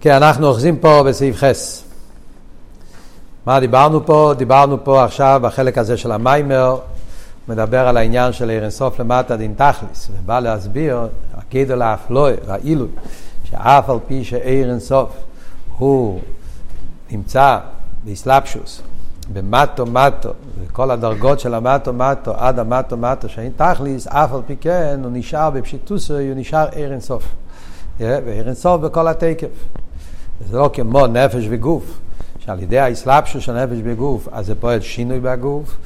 כן, אנחנו אוחזים פה בסעיף חס. מה דיברנו פה? דיברנו פה עכשיו בחלק הזה של המיימר, מדבר על העניין של סוף למטה דין תכליס, ובא להסביר, הגדל האפלוי והעילוי, שאף על פי סוף הוא נמצא באסלאפשוס, במטו מטו, וכל הדרגות של המטו מטו עד המטו מטו שאין תכליס, אף על פי כן הוא נשאר בפשיטוסו, הוא נשאר ערן סוף. וערן סוף בכל התקף. זה לא כמו נפש וגוף, שעל ידי האסלאפשוס של נפש בגוף, אז זה פועל שינוי בגוף.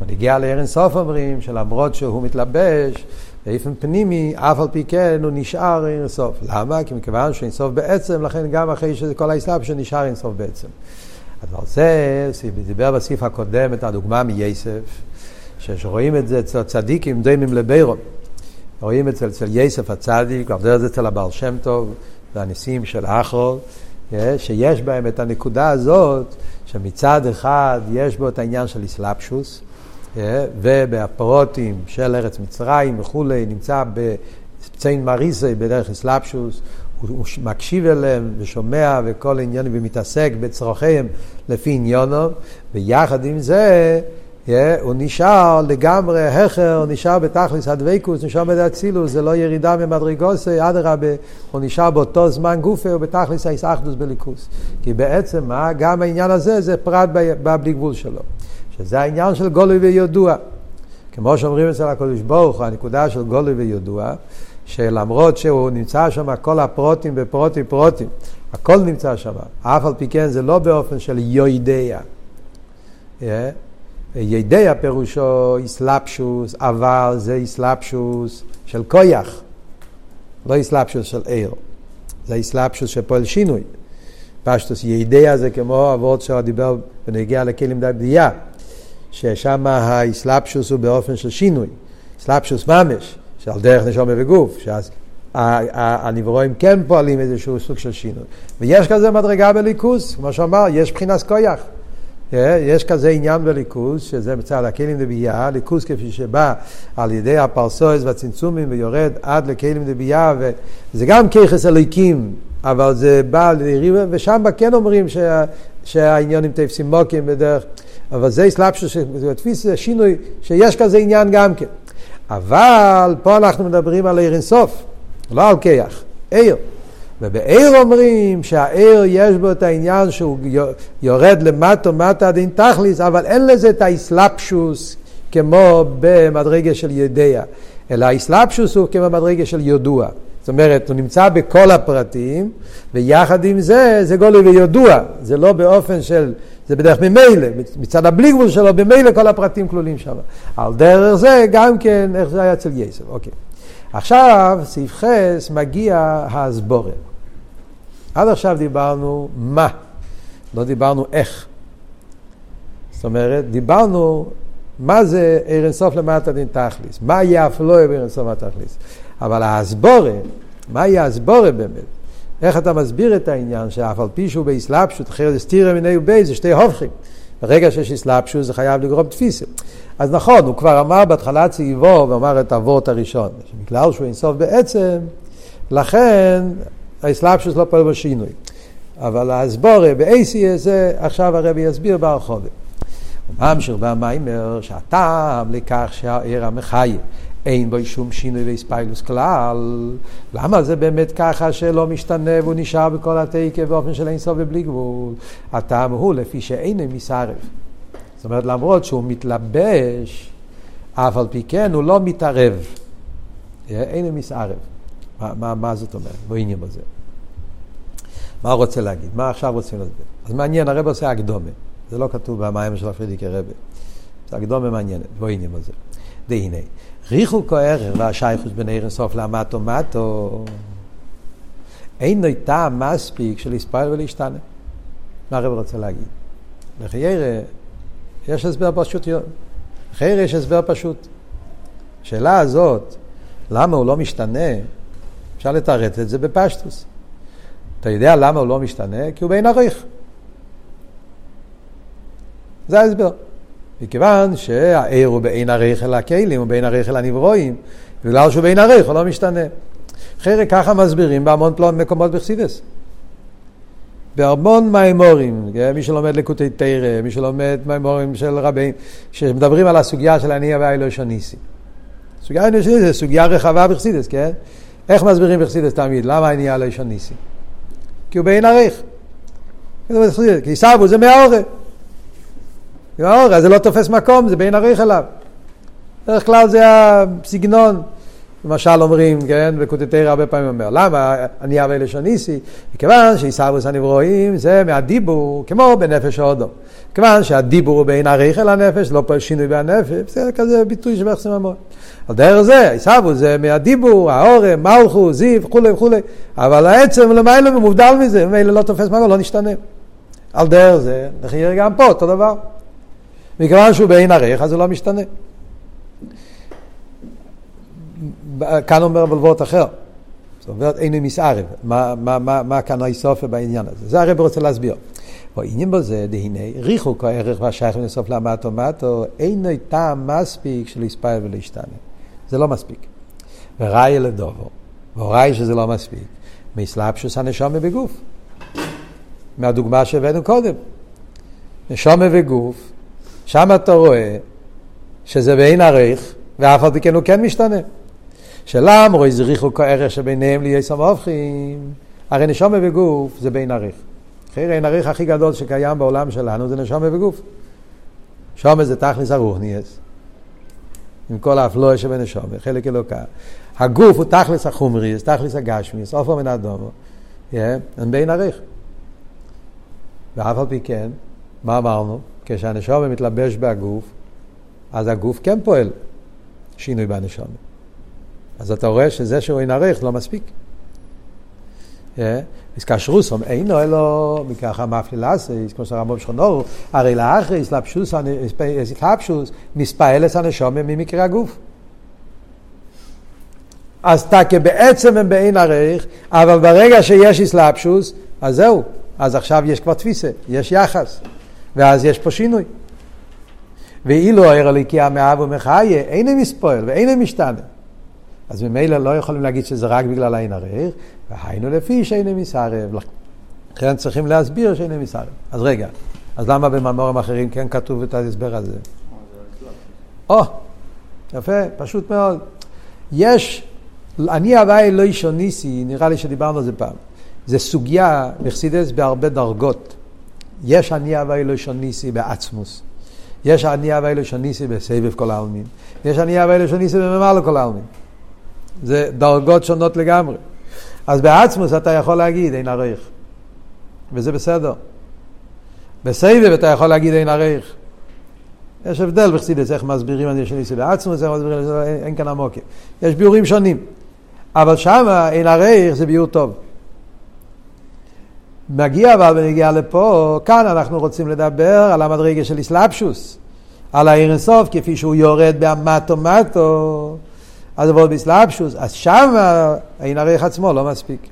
ונגיע לערן סוף אומרים שלמרות שהוא מתלבש באופן פנימי, אף על פי כן הוא נשאר ערן סוף. למה? כי מכיוון שאין סוף בעצם, לכן גם אחרי שכל האסלאפשוס נשאר אין סוף בעצם. אז על זה, דיבר בסעיף הקודם את הדוגמה מייסף, שרואים את זה אצל צדיקים דומים לבירון. רואים זה אצל יסף הצדיק, עובד את זה אצל הבעל שם טוב, זה הניסים של אחרול, שיש בהם את הנקודה הזאת, שמצד אחד יש בו את העניין של איסלפשוס, ובפרוטים של ארץ מצרים וכולי, נמצא בציין מריסי בדרך איסלפשוס, הוא מקשיב אליהם ושומע וכל עניינים ומתעסק בצרכיהם לפי עניונו, ויחד עם זה yeah, הוא נשאר לגמרי הכר, הוא נשאר בתכלס הדבקוס, נשאר בדאצילוס, זה לא ירידה ממדרגוסי, אדרבה, הוא נשאר באותו זמן גופה, הוא בתכלס האיסאחדוס בליכוס. כי בעצם מה, גם העניין הזה זה פרט בבלי גבול שלו, שזה העניין של גולוי וידוע. כמו שאומרים אצל הקדוש ברוך הוא, הנקודה של גולוי וידוע, שלמרות שהוא נמצא שם כל הפרוטים ופרוטים פרוטים, הכל נמצא שם, אף על פי כן זה לא באופן של יוידע. ידע פירושו איסלפשוס, אבל זה איסלפשוס של כויח, לא איסלפשוס של עיר. זה איסלפשוס שפועל שינוי. פשטוס ידע זה כמו אבות שדיבר ונגיע לכלים די בדייה, ששם האיסלפשוס הוא באופן של שינוי. איסלפשוס ממש. שעל דרך נשומה וגוף, שאז הנברואים כן פועלים איזשהו סוג של שינוי. ויש כזה מדרגה בליכוס, כמו שאמר, יש מבחינת כויח. יש כזה עניין בליכוס, שזה מצד הכלים דבייה, ליכוס כפי שבא על ידי הפרסויס והצמצומים ויורד עד לכלים דבייה, וזה גם ככס אלוהיקים, אבל זה בא ליריבה, ושם כן אומרים שה, שהעניונים תפסים מוקים בדרך, אבל זה אסלאפשוס, זה שינוי, שיש כזה עניין גם כן. אבל פה אנחנו מדברים על עיר אינסוף, לא על כיח, עיר. ובעיר אומרים שהעיר יש בו את העניין שהוא יורד למטו מטה דין תכליס, אבל אין לזה את האסלאפשוס כמו במדרגה של ידע, אלא האסלאפשוס הוא כמו במדרגה של ידוע. זאת אומרת, הוא נמצא בכל הפרטים, ויחד עם זה, זה גולי וידוע. זה לא באופן של זה בדרך ממילא, מצד הבלי גבול שלו, במילא כל הפרטים כלולים שם. על דרך זה גם כן, איך זה היה אצל יסף, אוקיי. עכשיו, סעיף חס מגיע ההסבורר. עד עכשיו דיברנו מה, לא דיברנו איך. זאת אומרת, דיברנו מה זה ערן סוף למטה דין תכליס, מה יהיה אפלואה בערן סוף התכליס. אבל ההסבורה, מה יהיה ההסבורה באמת? איך אתה מסביר את העניין שאף על פי שהוא באסלאפשוט, אחרת זה סתירה מיני ובי, זה שתי הופכים. ברגע שיש אסלאפשוט זה חייב לגרום תפיסה. אז נכון, הוא כבר אמר בהתחלת צעיבו, ואמר את הוורט הראשון, שבגלל שהוא אינסוף בעצם, לכן האסלאפשוט לא פועל בשינוי. אבל האסבורה באייסי זה עכשיו הרבי יסביר בהרחובת. הוא ממשיך במיימר שהטעם לכך שהעיר המחייב אין בו שום שינוי ואיספיילוס כלל. למה זה באמת ככה שלא משתנה והוא נשאר בכל התקף באופן של אין סוף ובלי גבול? הטעם הוא לפי שאין מסערב. זאת אומרת, למרות שהוא מתלבש, אף על פי כן הוא לא מתערב. אין מסערב. מה, מה, מה זאת אומרת? בוא עניין בזה. מה הוא רוצה להגיד? מה עכשיו רוצים להסביר? אז מעניין, הרב עושה הקדומה. זה לא כתוב במים של הפרידיקי רבי. זה הקדומה מעניינת, בוא עניין בזה. והנה, ריחוק הערר והשייכוס בין ערן סוף למטו מטו, אין לו טעם מספיק של להספעל ולהשתנה. מה הרב רוצה להגיד? לחיירה, יש הסבר פשוט, לחיירה יש הסבר פשוט. השאלה הזאת, למה הוא לא משתנה, אפשר לתרץ את זה בפשטוס. אתה יודע למה הוא לא משתנה? כי הוא בין עריך. זה ההסבר. מכיוון שהעיר הוא בעין עריך אל הכלים, הוא בעין עריך אל הנברואים, בגלל שהוא בעין עריך הוא לא משתנה. אחרי ככה מסבירים בהמון פלון מקומות בחסידס. בהרמון מימורים, כן? מי שלומד לקוטי תרא, מי שלומד מימורים של רבים, שמדברים על הסוגיה של הניע והאלוש הניסי. סוגיה הניסי זה סוגיה רחבה בחסידס, כן? איך מסבירים בחסידס תמיד? למה הניע האלוש הניסי? כי הוא בעין עריך. כי סבו זה מהאורם. מהאורם, זה לא תופס מקום, זה בעין עריך אליו. בדרך כלל זה הסגנון. למשל אומרים, כן, בקוטטי הרבה פעמים אומר, למה אני אבא לשניסי? מכיוון שעיסאוווס הנברואים זה מהדיבור, כמו בנפש ההודו. מכיוון שהדיבור הוא בין הריכל לנפש, לא פה שינוי בנפש, זה כזה ביטוי של מחסים המון. על דרך זה, עיסאוווס זה מהדיבור, האורם, מלכו, זיו, וכולי וכולי, אבל העצם למעלה מובדל מזה, ממילא לא תופס מקום, לא נשתנה. על דרך זה, נחיה גם פה אותו דבר. מכיוון שהוא בעין עריך, אז הוא לא משתנה. כאן אומר בלבורת אחר. זאת אומרת, אינו מסערב. מה, מה, מה, מה כאן האיסופה בעניין הזה? זה הרב רוצה להסביר. העניין בזה, דהנה, ריחוק הערך והשייך לסוף למטו מטו, אינו טעם מספיק של להספייל ולהשתנה. זה לא מספיק. וראי לדובו, והוראי שזה לא מספיק, מסלבשוס הנשומה בגוף. מהדוגמה שהבאנו קודם. נשומה וגוף, שם אתה רואה שזה בעין עריך, ואף פי כן הוא כן משתנה. שלם רואי זריחו כערך שביניהם לי יסם הופכים. הרי נשומה וגוף זה בין עריך. אחרי אין עריך הכי גדול שקיים בעולם שלנו זה נשומה וגוף. שומה זה תכלס הרוחניאס. עם כל האפלואה שבנשומה, חלק אלוקה. הגוף הוא תכלס החומריס, תכלס הגשמיס, עופר מן אדומו. הם בין עריך. ואף על פי כן, מה אמרנו? כשהנשומה מתלבש בהגוף, אז הגוף כן פועל שינוי בנשומה. אז אתה רואה שזה שהוא אין ערך לא מספיק. איסקשרוסום אינו אלו מככה מפלילסי, כמו שהרמב"ם שכונור, הרי לאחרי אסלאפשוס, אסלאפשוס, מספעלס הנשומה ממקרה הגוף. אז תקה בעצם הם באין ערך, אבל ברגע שיש אסלאפשוס, אז זהו, אז עכשיו יש כבר תפיסה, יש יחס, ואז יש פה שינוי. ואילו הליקיה מאב ומחיה, אין הם מספועל ואין הם משתנה. אז ממילא לא יכולים להגיד שזה רק בגלל העין הרייך, והיינו לפי שאין מסערב. לכן צריכים להסביר שאין מסערב. אז רגע, אז למה במאמורים אחרים כן כתוב את ההסבר הזה? או, יפה, פשוט מאוד. יש, אני הוואי לא אישוניסי, נראה לי שדיברנו על זה פעם. זה סוגיה מחסידס בהרבה דרגות. יש אני הוואי לא אישוניסי בעצמוס. יש אני הוואי לא אישוניסי בסבב כל העלמין. יש אני הוואי לא אישוניסי בממלא כל העלמין. זה דרגות שונות לגמרי. אז בעצמוס אתה יכול להגיד אין עריך, וזה בסדר. בסבב אתה יכול להגיד אין עריך. יש הבדל בחסידס, איך מסבירים על ישניסי בעצמוס, איך מסבירים, אין, אין כאן עמוקים. יש ביורים שונים. אבל שם אין עריך זה ביור טוב. מגיע אבל ונגיע לפה, כאן אנחנו רוצים לדבר על המדרגה של איסלאפשוס, על אינסוף כפי שהוא יורד באמטו מטו, אז עבוד בסלאפשוס, אז שם אין ערך עצמו לא מספיק.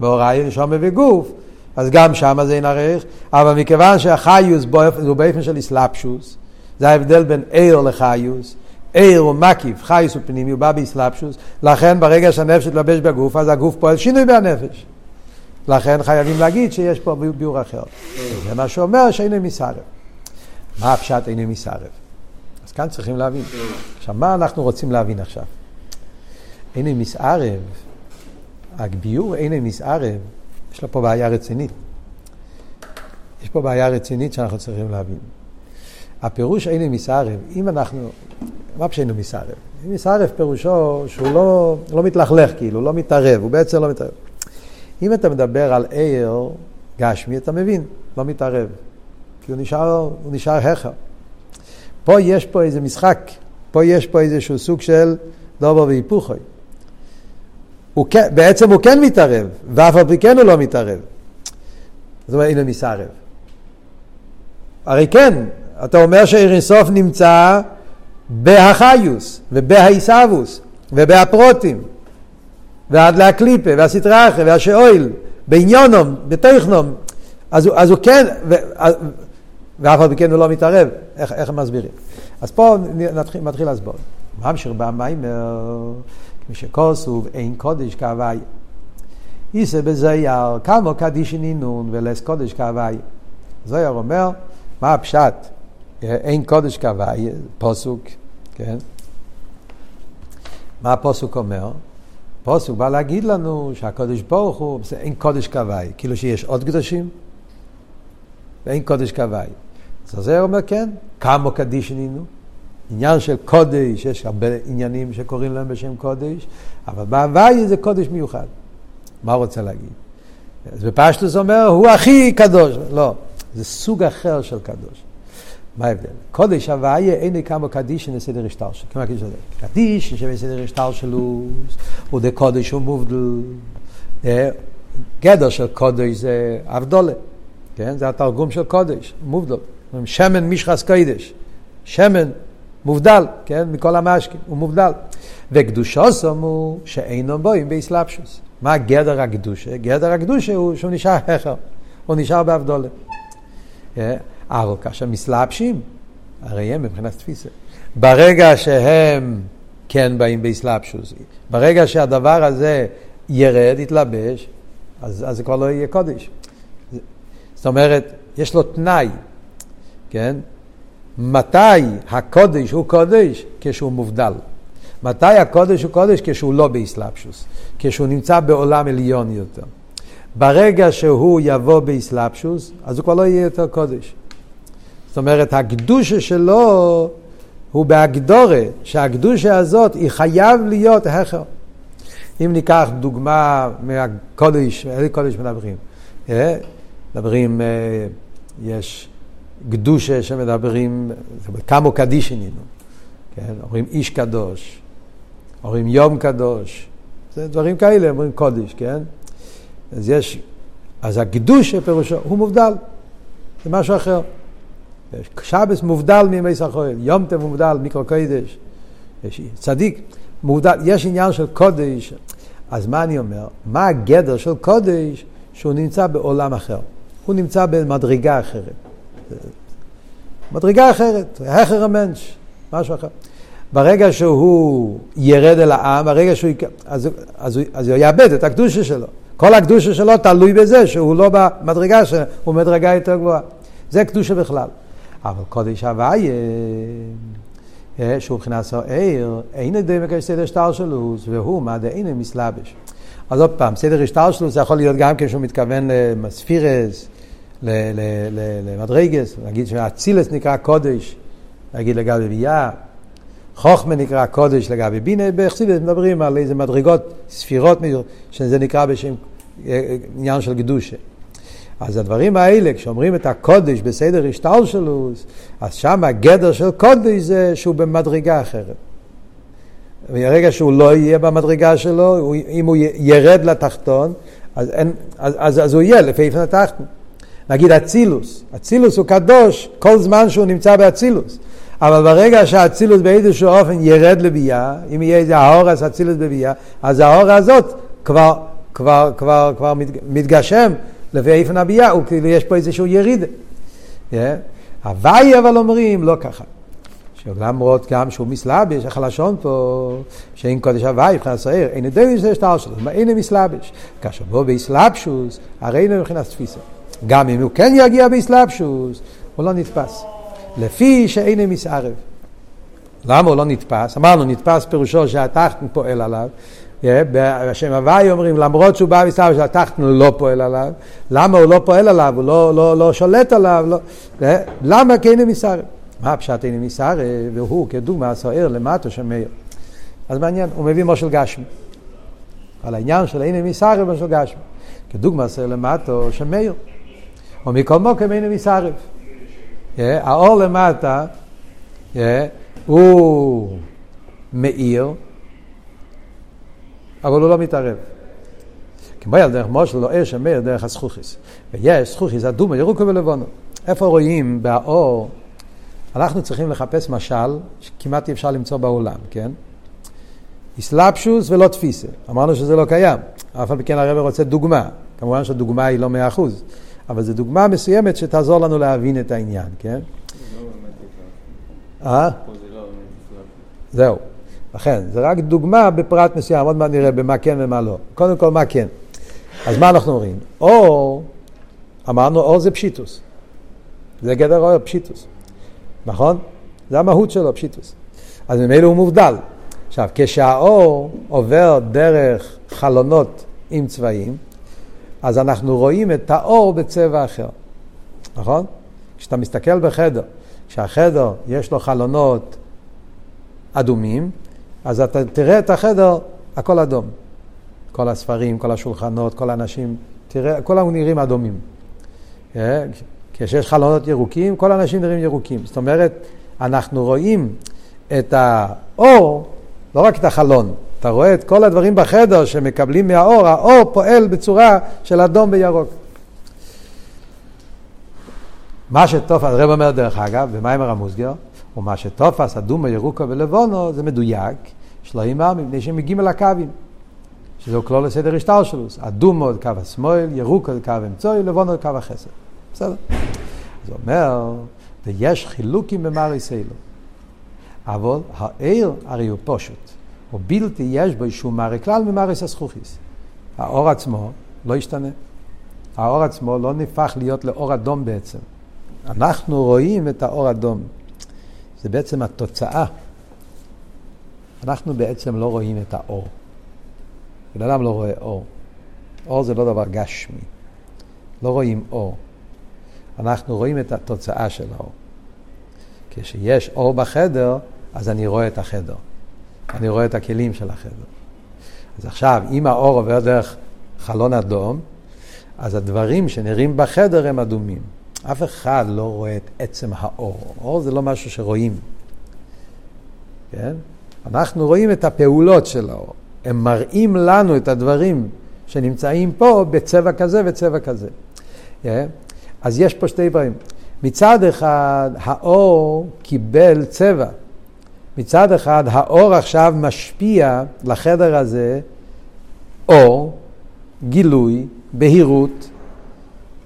בהוראי נשום וגוף, אז גם שם זה אין ערך, אבל מכיוון שהחיוס הוא באופן של אסלאפשוס, זה ההבדל בין עיר לחיוס, עיר הוא מקיף, חיוס הוא פנימי, הוא בא באסלאפשוס, לכן ברגע שהנפש יתלבש בגוף, אז הגוף פועל שינוי בנפש. לכן חייבים להגיד שיש פה ביור אחר. זה מה שאומר שאינו מסערב. מה הפשט אינו מסערב? כאן צריכים להבין. עכשיו, מה אנחנו רוצים להבין עכשיו? אין מסערב, הביור אין מסערב, יש לו פה בעיה רצינית. יש פה בעיה רצינית שאנחנו צריכים להבין. הפירוש אין מסערב, אם אנחנו, מה פשענו מסערב? מסערב פירושו שהוא לא, לא מתלכלך כאילו, לא מתערב, הוא בעצם לא מתערב. אם אתה מדבר על עיר גשמי, אתה מבין, לא מתערב. כי הוא נשאר, הוא נשאר הכר. פה יש פה איזה משחק, פה יש פה איזשהו סוג של דובר והיפוכוי. הוא כן, בעצם הוא כן מתערב, ואף על פי כן הוא לא מתערב. זאת אומרת, הנה מסערב. הרי כן, אתה אומר שאיריסוף נמצא בהחיוס ובהעיסאוווס ובהפרוטים ועד להקליפה והסטראחה והשאויל בעניונום, בתכנום אז, אז הוא כן, ו, ואף על פי כן הוא לא מתערב, איך, איך הם מסבירים? אז פה נתחיל, מתחיל להסבור. ממשיך במיימר, שכוסוב, אין קודש כהווי. איסה בזייר, כמו קדישי נינון ולס קודש כהווי. זויר אומר, מה הפשט? אין קודש כהווי, פוסוק, כן? מה הפוסוק אומר? פוסוק בא להגיד לנו שהקודש ברוך הוא, אין קודש כהווי, כאילו שיש עוד קדושים ואין קודש כהווי. אז זה אומר כן, כמה קדישנינו, עניין של קודש, יש הרבה עניינים שקוראים להם בשם קודש, אבל בהווי זה קודש מיוחד. מה הוא רוצה להגיד? אז בפשטוס אומר, הוא הכי קדוש. לא, זה סוג אחר של קדוש. מה ההבדל? קודש הוויה אין כמה קדיש לסדר השטר שלו. כמה קדיש לזה? קדיש שבסדר השטר שלו, הוא דה קודש ומובדל. גדר של קודש זה אבדולה. כן? זה התרגום של קודש, מובדל. שמן משחס קודש. שמן מובדל, כן? מכל המשקים, הוא מובדל. וקדושוסום הוא שאינו בואים באסלאפשוס. מה גדר הקדושה? גדר הקדושה הוא שהוא נשאר חכר, הוא נשאר באבדולה. אבל כאשר מסלבשים, הרי הם מבחינת תפיסה. ברגע שהם כן באים באסלאפשוס, ברגע שהדבר הזה ירד, יתלבש, אז, אז זה כבר לא יהיה קודש. זאת אומרת, יש לו תנאי, כן? מתי הקודש הוא קודש? כשהוא מובדל. מתי הקודש הוא קודש? כשהוא לא באסלאפשוס, כשהוא נמצא בעולם עליון יותר. ברגע שהוא יבוא באסלאפשוס, אז הוא כבר לא יהיה יותר קודש. זאת אומרת, הקדושה שלו הוא בהגדורה, שהקדושה הזאת היא חייב להיות הכר. אם ניקח דוגמה מהקודש, איזה קודש מדברים? אה? מדברים, אה, יש קדושה שמדברים, כמה קדישנים, כן? אומרים איש קדוש, אומרים יום קדוש, זה דברים כאלה, אומרים קודש, כן? אז יש, אז הקדושה פירושו, הוא מובדל, זה משהו אחר. שבס מובדל מימי סחויל, יום טב מובדל, מיקרו קודש, יש צדיק, מובדל, יש עניין של קודש, אז מה אני אומר? מה הגדר של קודש שהוא נמצא בעולם אחר? הוא נמצא במדרגה אחרת. מדרגה אחרת, הכר המנש, משהו אחר. ברגע שהוא ירד אל העם, ברגע שהוא... אז, אז, אז הוא יאבד את הקדושה שלו. כל הקדושה שלו תלוי בזה שהוא לא במדרגה שלו, הוא מדרגה יותר גבוהה. זה קדושה בכלל. אבל קודש הוויה, אה, שהוא מבחינת העיר, אין ידי מקש סדר שטר שלו, והוא מה דאינו מסלבש. אז עוד פעם, סדר השטר שלו זה יכול להיות גם כשהוא מתכוון למספירס, למדרגס, להגיד שאצילס נקרא קודש, להגיד לגבי ביאה, חוכמה נקרא קודש לגבי בינה, בחסידס מדברים על איזה מדרגות, ספירות, שזה נקרא בשם אה, עניין של קדושה. אז הדברים האלה, כשאומרים את הקודש בסדר השטר שלו, אז שם הגדר של קודש זה שהוא במדרגה אחרת. ברגע שהוא לא יהיה במדרגה שלו, אם הוא ירד לתחתון, אז, אין, אז, אז, אז הוא יהיה לפי איפן התחתון. נגיד אצילוס, אצילוס הוא קדוש כל זמן שהוא נמצא באצילוס. אבל ברגע שהאצילוס באיזשהו אופן ירד לביאה, אם יהיה איזה האורס אצילוס בביאה, אז האור הזאת כבר, כבר, כבר, כבר מתגשם לפי איפן הביאה, כאילו יש פה איזשהו יריד. Yeah. הוואי אבל אומרים לא ככה. שלמרות גם שהוא מסלבש, החלשון פה, שאין קודש הוואי, מבחינת סוער, אין ידי זה שטר שלו, אין מסלבש. כאשר בוא באסלאפשוס, הרי אין מבחינת תפיסה. גם אם הוא כן יגיע באסלאפשוס, הוא לא נתפס. לפי שאין מסערב. למה הוא לא נתפס? אמרנו, נתפס פירושו שהתחתן פועל עליו. בשם הוואי אומרים, למרות שהוא בא מסתבר שהתחתן לא פועל עליו, למה הוא לא פועל עליו, הוא לא, לא, לא שולט עליו, לא, למה כן הם מסערב? מה הפשט אין מסערב? והוא כדוגמה הסוער למטו של מאיר. אז מעניין, הוא מביא משל גשמי. על העניין של אין מסערב משל גשמי. כדוגמה הסוער למטו של מאיר. ומכל מוקם אין מסערב. האור למטה הוא מאיר, אבל הוא לא מתערב. כמו על דרך מושל לא אש המאיר דרך הזכוכיס. ויש זכוכיס אדומה, ירוקו ולבונו. איפה רואים באור, אנחנו צריכים לחפש משל שכמעט אי אפשר למצוא בעולם, כן? אסלאפשוס ולא תפיסה. אמרנו שזה לא קיים. אף על פי כן הרב רוצה דוגמה. כמובן שהדוגמה היא לא מאה אחוז. אבל זו דוגמה מסוימת שתעזור לנו להבין את העניין, כן? אה? זהו. לכן, זה רק דוגמה בפרט מסוים, עוד מעט נראה במה כן ומה לא. קודם כל, מה כן. אז מה אנחנו אומרים? אור, אמרנו אור זה פשיטוס. זה גדר אור פשיטוס. נכון? זה המהות שלו, פשיטוס. אז ממילא הוא מובדל. עכשיו, כשהאור עובר דרך חלונות עם צבעים, אז אנחנו רואים את האור בצבע אחר, נכון? כשאתה מסתכל בחדר, כשהחדר יש לו חלונות אדומים, אז אתה תראה את החדר, הכל אדום. כל הספרים, כל השולחנות, כל האנשים, תראה, כולם נראים אדומים. אה? כשיש חלונות ירוקים, כל האנשים נראים ירוקים. זאת אומרת, אנחנו רואים את האור, לא רק את החלון, אתה רואה את כל הדברים בחדר שמקבלים מהאור, האור פועל בצורה של אדום וירוק. מה שתופס, הרב אומר דרך אגב, במיימר המוסגר, ומה שתופס אדומו ירוקו ולבונו זה מדויק, שלא יאמר מפני שהם מגיעים אל הקווים. שזהו כלול לסדר השטר שלו, אדומו זה קו השמאל, ירוקו זה קו אמצעי, לבונו זה קו החסד. בסדר? זה אומר, ויש חילוקים במרי סיילו. אבל העיר הרי הוא פשוט. או בלתי יש בו שום מראה כלל ממרס הסכוכיס. האור עצמו לא ישתנה. האור עצמו לא נהפך להיות לאור אדום בעצם. אנחנו רואים את האור אדום. זה בעצם התוצאה. אנחנו בעצם לא רואים את האור. בן אדם לא רואה אור. אור זה לא דבר גשמי. לא רואים אור. אנחנו רואים את התוצאה של האור. כשיש אור בחדר, אז אני רואה את החדר. אני רואה את הכלים של החדר. אז עכשיו, אם האור עובר דרך חלון אדום, אז הדברים שנראים בחדר הם אדומים. אף אחד לא רואה את עצם האור. אור זה לא משהו שרואים. כן? אנחנו רואים את הפעולות של האור. הם מראים לנו את הדברים שנמצאים פה בצבע כזה וצבע כזה. Yeah. אז יש פה שתי דברים. מצד אחד, האור קיבל צבע. מצד אחד, האור עכשיו משפיע לחדר הזה אור, גילוי, בהירות.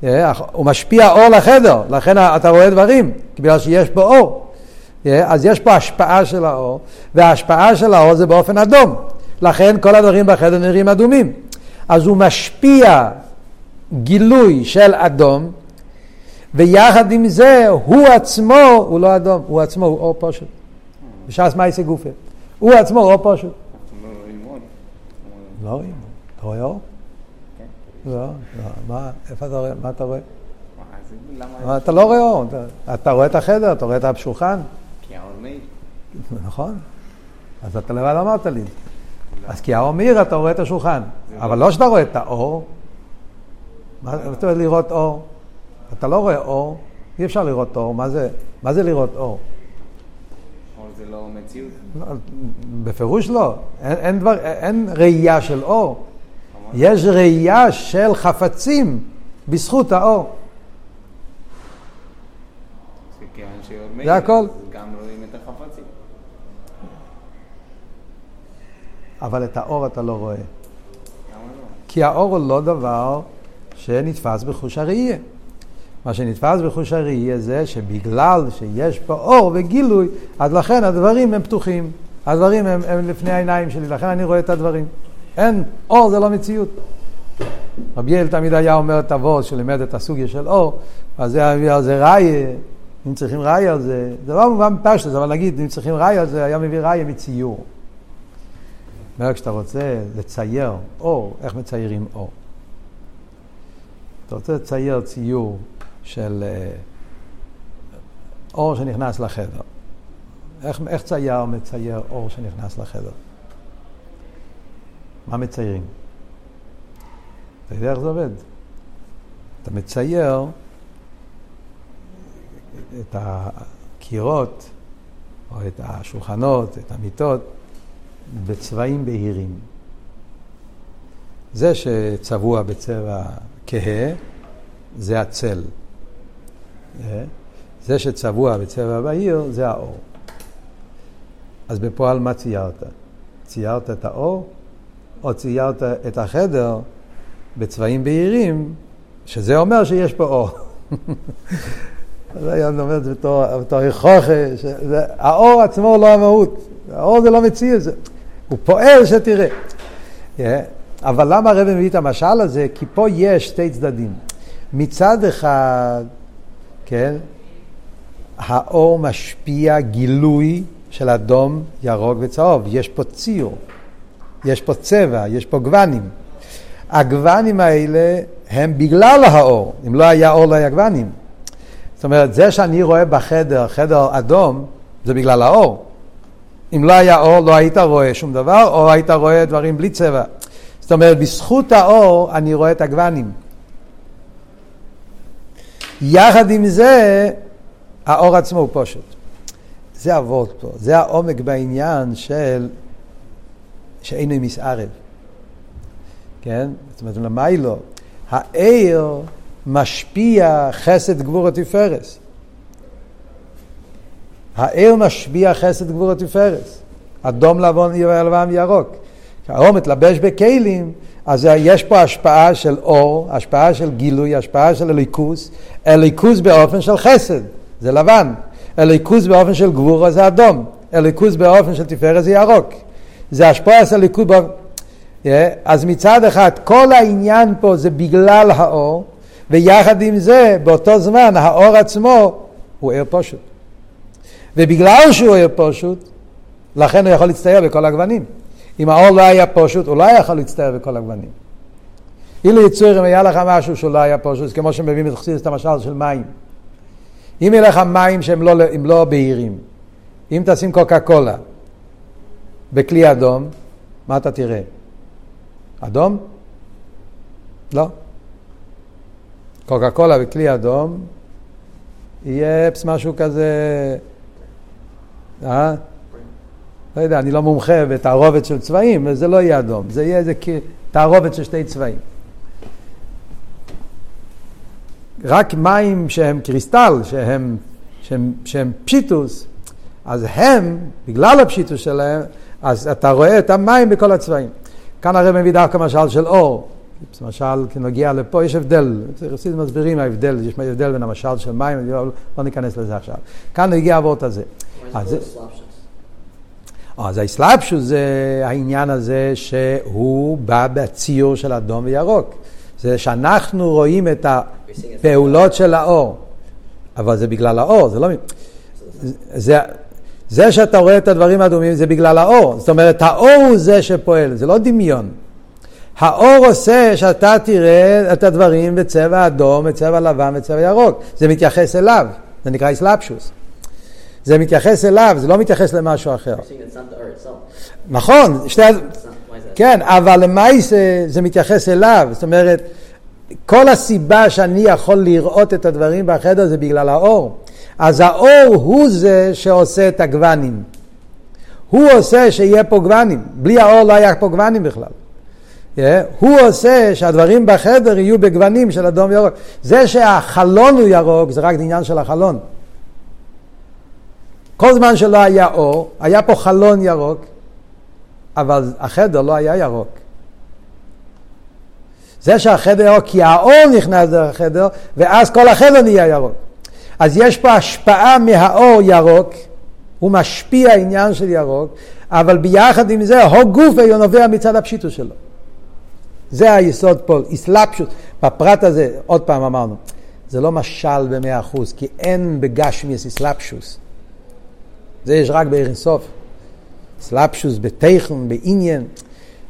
אה, הוא משפיע אור לחדר, לכן אתה רואה דברים, בגלל שיש פה אור. אה, אז יש פה השפעה של האור, וההשפעה של האור זה באופן אדום. לכן כל הדברים בחדר נראים אדומים. אז הוא משפיע גילוי של אדום, ויחד עם זה הוא עצמו הוא לא אדום, הוא עצמו הוא אור פשוט. בש"ס מייסי גופה. הוא עצמו אור פשוט. לא רואים. אתה רואה אור? כן. לא, לא. מה, איפה אתה רואה? מה אתה רואה? אתה לא רואה אור. אתה רואה את החדר, אתה רואה את השולחן. כי האור מאיר. נכון. אז אתה לבד אמרת לי. אז כי האור מאיר אתה רואה את השולחן. אבל לא שאתה רואה את האור. מה אתה רואה לראות אור? אתה לא רואה אור, אי אפשר לראות אור. מה זה לראות אור? זה לא מציאות? לא, בפירוש לא. אין, אין, דבר, אין ראייה של אור. יש ראייה של חפצים בזכות האור. זה הכל. גם רואים את החפצים. אבל את האור אתה לא רואה. לא? כי האור הוא לא דבר שנתפס בחוש הראייה. מה שנתפס בחוש הראייה זה שבגלל שיש פה אור וגילוי, אז לכן הדברים הם פתוחים. הדברים הם, הם לפני העיניים שלי, לכן אני רואה את הדברים. אין, אור זה לא מציאות. רבי יעל תמיד היה אומר את הוורד שלימד את הסוגיה של אור, אז זה מביא על זה ראיה, אם צריכים ראיה על זה, זה לא מובן פשטוס, אבל נגיד, אם צריכים ראיה על זה, היה מביא ראיה מציור. אומר, כשאתה רוצה לצייר אור, איך מציירים אור? אתה רוצה לצייר ציור של אה, אור שנכנס לחדר. איך, איך צייר מצייר אור שנכנס לחדר? מה מציירים? אתה יודע איך זה עובד? אתה מצייר את הקירות, או את השולחנות, את המיטות, בצבעים בהירים. זה שצבוע בצבע כהה, זה הצל. אה? זה שצבוע בצבע בהיר זה האור. אז בפועל מה ציירת? ציירת את האור, או ציירת את החדר בצבעים בהירים, שזה אומר שיש פה אור. אז היה אומר את זה בתור רכוכה, האור עצמו לא המהות, האור זה לא מציע, זה, הוא פועל שתראה. Yeah. אה? אבל למה הרב מביא את המשל הזה? כי פה יש שתי צדדים. מצד אחד, כן, האור משפיע גילוי של אדום, ירוק וצהוב. יש פה ציור, יש פה צבע, יש פה גוונים. הגוונים האלה הם בגלל האור. אם לא היה אור, לא היה גוונים. זאת אומרת, זה שאני רואה בחדר, חדר אדום, זה בגלל האור. אם לא היה אור, לא היית רואה שום דבר, או היית רואה דברים בלי צבע. זאת אומרת, בזכות האור אני רואה את הגוונים. יחד עם זה, האור עצמו הוא פשוט. זה הוורט פה, זה העומק בעניין של שאינו מסערב. כן? זאת אומרת, למה היא לא? העיר משפיע חסד גבור התפארס. העיר משפיע חסד גבור התפארס. אדום לבון לבן ירוק. כשהאור מתלבש בכלים, אז יש פה השפעה של אור, השפעה של גילוי, השפעה של אליקוס, אליקוס באופן של חסד, זה לבן. אליקוס באופן של גבורה זה אדום. אליקוס באופן של תפארת זה ירוק. זה השפעה של אליקוס באופן... Yeah, אז מצד אחד, כל העניין פה זה בגלל האור, ויחד עם זה, באותו זמן, האור עצמו הוא ער פשוט. ובגלל שהוא ער פשוט, לכן הוא יכול להצטייר בכל הגוונים. אם האור לא היה פשוט, הוא לא יכול להצטייר בכל הגוונים. אילו יצור, אם היה לך משהו שהוא לא היה פשוט, כמו שמביאים את חסידס את המשל של מים. אם יהיה לך מים שהם לא, לא בהירים, אם תשים קוקה קולה בכלי אדום, מה אתה תראה? אדום? לא. קוקה קולה בכלי אדום, יהיה משהו כזה, אה? לא יודע, אני לא מומחה בתערובת של צבעים, זה לא יהיה אדום, זה יהיה איזה תערובת של שתי צבעים. רק מים שהם קריסטל, שהם, שהם, שהם פשיטוס, אז הם, בגלל הפשיטוס שלהם, אז אתה רואה את המים בכל הצבעים. כאן הרב מביא דווקא משל של אור. למשל, כנוגע לפה, יש הבדל, חסידים מסבירים ההבדל, יש הבדל בין המשל של מים, לא, לא ניכנס לזה עכשיו. כאן הגיע אבות הזה. אז, אז האסלאפשוס זה העניין הזה שהוא בא בציור של אדום וירוק. זה שאנחנו רואים את הפעולות של האור, אבל זה בגלל האור, זה לא... זה, זה שאתה רואה את הדברים האדומים זה בגלל האור. זאת אומרת, האור הוא זה שפועל, זה לא דמיון. האור עושה שאתה תראה את הדברים בצבע אדום, בצבע לבן, בצבע ירוק. זה מתייחס אליו, זה נקרא אסלאפשוס. זה מתייחס אליו, זה לא מתייחס למשהו אחר. נכון, שתי... כן, אבל למעשה זה מתייחס אליו. זאת אומרת, כל הסיבה שאני יכול לראות את הדברים בחדר זה בגלל האור. אז האור הוא זה שעושה את הגוונים. הוא עושה שיהיה פה גוונים. בלי האור לא היה פה גוונים בכלל. Yeah, הוא עושה שהדברים בחדר יהיו בגוונים של אדום וירוק. זה שהחלון הוא ירוק זה רק עניין של החלון. כל זמן שלא היה אור, היה פה חלון ירוק, אבל החדר לא היה ירוק. זה שהחדר ירוק, כי האור נכנס דרך החדר, ואז כל החדר נהיה ירוק. אז יש פה השפעה מהאור ירוק, הוא משפיע עניין של ירוק, אבל ביחד עם זה, הו גוף נובע מצד הפשיטוס שלו. זה היסוד פה, אסלאפשוס. בפרט הזה, עוד פעם אמרנו, זה לא משל במאה אחוז, כי אין בגשמיאס אסלאפשוס. זה יש רק באינסוף. אסלאפשוס בתכן, בעניין.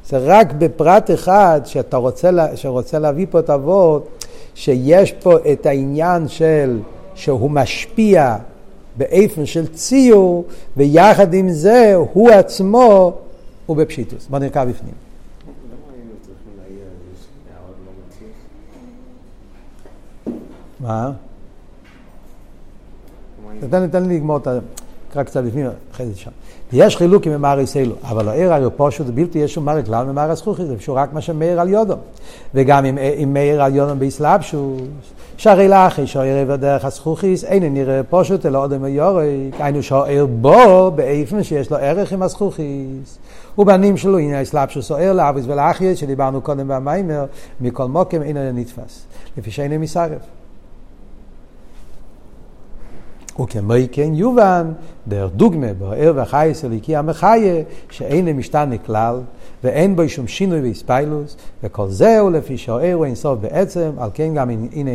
זה רק בפרט אחד שאתה רוצה, שרוצה להביא פה את אבות, שיש פה את העניין של שהוא משפיע באיפן של ציור, ויחד עם זה הוא עצמו הוא בפשיטוס. בוא נרקע בפנים. מה? תן לי לגמור את ה... קרא קצת לפנים, אחרי זה שם. ויש חילוקים ממארי סיילו, אבל העיר הרי פשוט בלתי יש שום כלל ממארי הזכוכי, זה פשוט רק מה שמאיר על יודו. וגם אם, אם מאיר על יודו באסלאפשוס, שהרי לאחי שוער בדרך הזכוכיס, אין נראה פשוט אלא עוד יורי, היינו שוער בו באיפן שיש לו ערך עם הזכוכיס. ובנים שלו, הנה האסלאפשוס שוער לאביס ולאחי, שדיברנו קודם במיימר, מכל מוקם אינו נתפס, לפי שאינו מסרב. וכמו כן יובן, דרך דוגמה, באר והחייס אליקי המחיה, שאין משתנה כלל, ואין בו שום שינוי ואיספיילוס, וכל זהו לפי שהאר הוא אינסוף בעצם, על כן גם הנה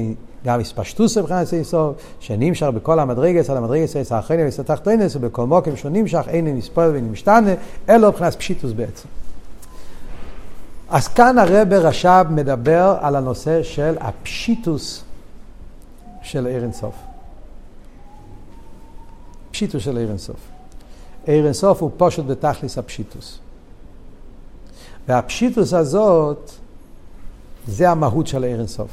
גם הספשטוס מבחינת אינסוף, שנמשך בכל המדרגס על המדרגס עשר האחרונה וסתחתונס, ובכל מוקם שהוא נמשך אין מספר ואין משתנה, אלא מבחינת פשיטוס בעצם. אז כאן הרב רש"ב מדבר על הנושא של הפשיטוס של עיר אינסוף. פשיטוס של עיר אינסוף. עיר אינסוף הוא פשוט בתכליס הפשיטוס. והפשיטוס הזאת, זה המהות של עיר אינסוף.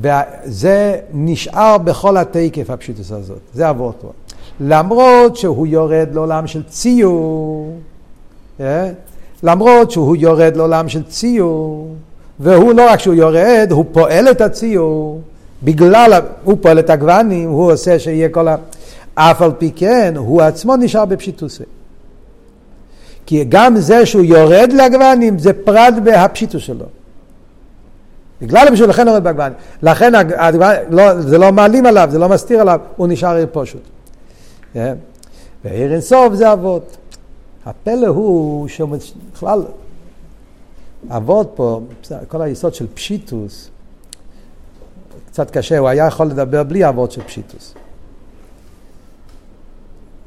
וזה נשאר בכל התקף, הפשיטוס הזאת. זה אבותו. למרות שהוא יורד לעולם של ציור, אה? למרות שהוא יורד לעולם של ציור, והוא לא רק שהוא יורד, הוא פועל את הציור, בגלל, הוא פועל את הגוונים, הוא עושה שיהיה כל ה... אף על פי כן, הוא עצמו נשאר בפשיטוסי. כי גם זה שהוא יורד לגוונים, זה פרט בהפשיטוס שלו. בגלל הפשיטוס, לכן יורד בגוונים. לכן לא, זה לא מעלים עליו, זה לא מסתיר עליו, הוא נשאר עיר פשוט. כן? ועיר אינסוף זה אבות. הפלא הוא שבכלל, אבות פה, כל היסוד של פשיטוס, קצת קשה, הוא היה יכול לדבר בלי אבות של פשיטוס.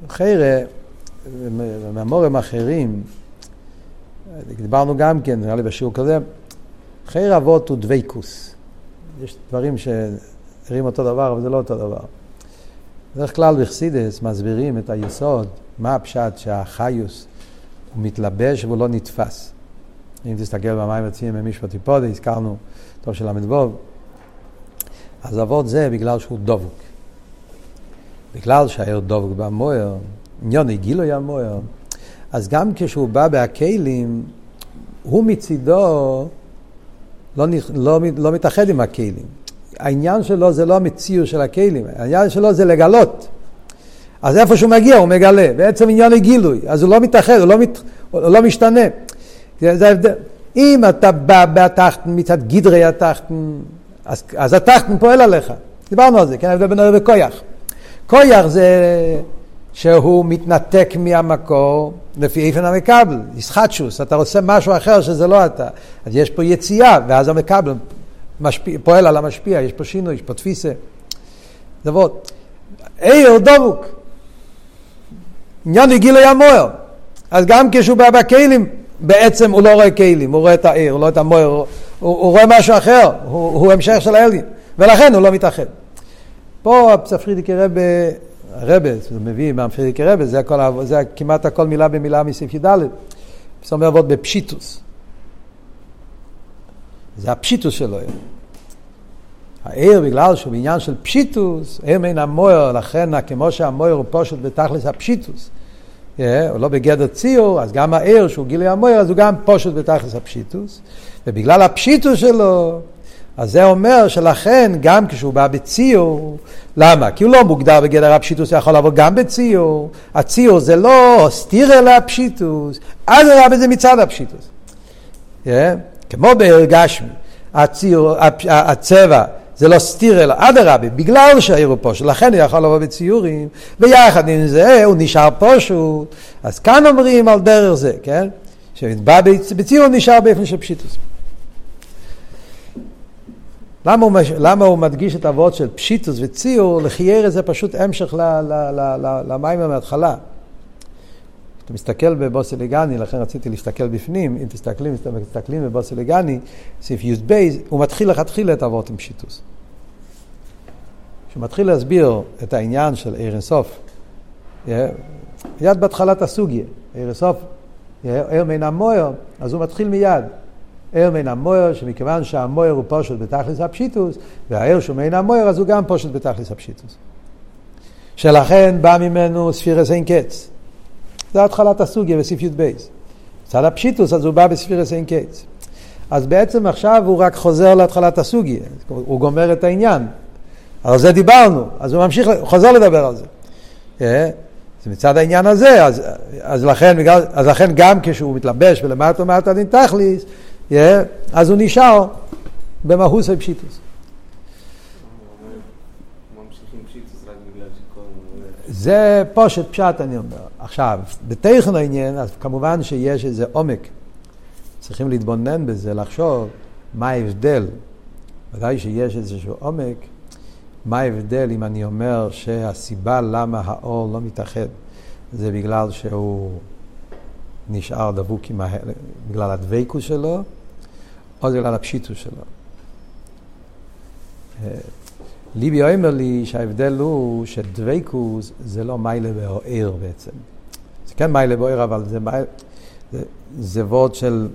חיירה, מהמורים אחרים, דיברנו גם כן, נראה לי בשיעור כזה, חייר אבות הוא דבייקוס. יש דברים שנראים אותו דבר, אבל זה לא אותו דבר. בדרך כלל בחסידס מסבירים את היסוד, מה הפשט שהחיוס הוא מתלבש והוא לא נתפס. אם תסתכל במים עצמיים במשפט היפודה, הזכרנו טוב של ל"ו, אז אבות זה בגלל שהוא דבוק. בגלל שהעיר דבוק במויר, עניון גילוי המויר, אז גם כשהוא בא בהכלים, הוא מצידו לא, לא, לא מתאחד עם הכלים. העניין שלו זה לא המציאות של הכלים, העניין שלו זה לגלות. אז איפה שהוא מגיע הוא מגלה, בעצם עניין הגילוי, אז הוא לא מתאחד, הוא לא, מת, הוא לא משתנה. זה ההבדל. אם אתה בא בתחתן מצד גדרי התחתן, אז, אז התחתן פועל עליך. דיברנו על זה, כן, ההבדל בין הרב וכויח. כויח זה שהוא מתנתק מהמקור לפי איפן המקבל, ישחטשוס, אתה רוצה משהו אחר שזה לא אתה. אז יש פה יציאה, ואז המקבל משפיע, פועל על המשפיע, יש פה שינוי, יש פה תפיסה. דבר. עיר דבוק. עניין הגילוי המוער. אז גם כשהוא בא בכלים, בעצם הוא לא רואה כלים, הוא רואה את העיר, הוא לא את המוער, הוא, הוא, רואה משהו אחר, הוא, הוא המשך של האלגין, ולכן הוא לא מתאחד. פה הפספרידיקי רבה, הרבה, זה מביא מהפרידיקי רבה, זה, הכל, זה כמעט הכל מילה במילה מסעיף י"ד, זאת אומרת עבוד בפשיטוס. זה הפשיטוס שלו. העיר בגלל שהוא בעניין של פשיטוס, עיר מן המויר, לכן כמו שהמויר הוא פשוט בתכלס הפשיטוס. Yeah, הוא לא בגדר ציור, אז גם העיר שהוא גילי המויר, אז הוא גם פשוט בתכלס הפשיטוס. ובגלל הפשיטוס שלו, אז זה אומר שלכן גם כשהוא בא בציור, למה? כי הוא לא מוגדר בגדר הפשיטוס, הוא יכול לבוא גם בציור. הציור זה לא סתיר אלא הפשיטוס, אדרבה זה מצד הפשיטוס. Yeah, כמו בהרגשמי, הציור, הצבע זה לא סתיר אלא אדרבה, בגלל שהעיר הוא פשוט, לכן הוא יכול לבוא בציורים, ויחד עם זה הוא נשאר פשוט. אז כאן אומרים על דרך זה, כן? שבא בציור נשאר באופן של פשיטוס. למה הוא, למה הוא מדגיש את הוורד של פשיטוס וציור? לחיירה זה פשוט המשך למים מההתחלה. אתה מסתכל בבוסליגני, לכן רציתי להסתכל בפנים, אם תסתכלים, מסתכלים בבוסליגני, סעיף י"ב, הוא מתחיל לכתחילה את הוורד עם פשיטוס. כשהוא מתחיל להסביר את העניין של עיר אינסוף, מיד בהתחלת הסוגיה, אור אינסוף, אור מן המאור, אז הוא מתחיל מיד. אור מן המאור, שמכיוון שהמאור הוא פשוט בתכלית הפשיטות, והאור שהוא מן המאור, אז הוא גם פשוט בתכלית הפשיטות. שלכן בא ממנו ספירות אין קץ. זה התחלת הסוגיה בסעיף י"ב. מצד הפשיטות, אז הוא בא בספירות אין קץ. אז בעצם עכשיו הוא רק חוזר להתחלת הסוגיה, הוא גומר את העניין. על זה דיברנו, אז הוא ממשיך, חוזר לדבר על זה. אה? זה מצד העניין הזה, אז, אז, לכן, אז לכן גם כשהוא מתלבש ולמטה ומטה דין תכליס, yeah, אז הוא נשאר במהוס הפשיטוס. ממשיכים פשיטוס רק בגלל זה פושט פשט אני אומר. עכשיו, בתכן העניין, אז כמובן שיש איזה עומק. צריכים להתבונן בזה, לחשוב מה ההבדל. ודאי שיש איזשהו עומק, מה ההבדל אם אני אומר שהסיבה למה האור לא מתאחד זה בגלל שהוא נשאר דבוק עם ה... בגלל הדבקות שלו, זה בגלל הפשיטוס שלו. אה, ליבי אומר לי שההבדל הוא שדבקוס זה לא מיילה ועיר בעצם. זה כן מיילה ועיר, אבל זה, מיילה, זה, זה וורד של,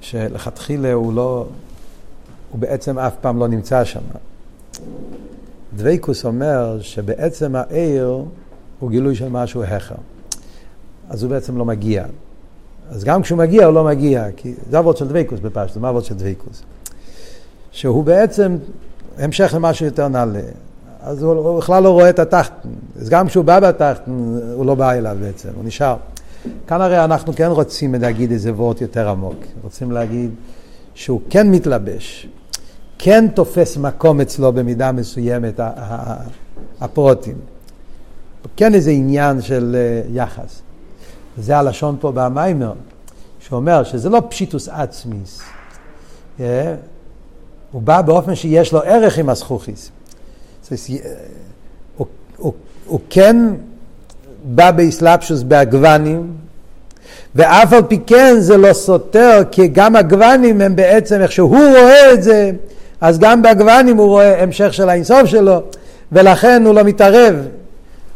שלכתחילה הוא לא, הוא בעצם אף פעם לא נמצא שם. דבקוס אומר שבעצם העיר הוא גילוי של משהו הכר. אז הוא בעצם לא מגיע. אז גם כשהוא מגיע הוא לא מגיע, כי זה אבות של דבקוס בפשטו, מה אבות של דבקוס? שהוא בעצם המשך למשהו יותר נעלה. אז הוא, הוא בכלל לא רואה את התחתן. אז גם כשהוא בא בתחתן, הוא לא בא אליו בעצם, הוא נשאר. כאן הרי אנחנו כן רוצים להגיד איזה וורט יותר עמוק. רוצים להגיד שהוא כן מתלבש, כן תופס מקום אצלו במידה מסוימת, הפרוטים. כן איזה עניין של אה, יחס. זה הלשון פה במיימר, שאומר שזה לא פשיטוס עצמיס. אה? הוא בא באופן שיש לו ערך עם הזכוכיס. הוא, הוא, הוא כן בא באסלאפשוס בהגוונים, ואף על פי כן זה לא סותר, כי גם הגוונים הם בעצם, איך שהוא רואה את זה, אז גם בהגוונים הוא רואה המשך של האינסוף שלו, ולכן הוא לא מתערב.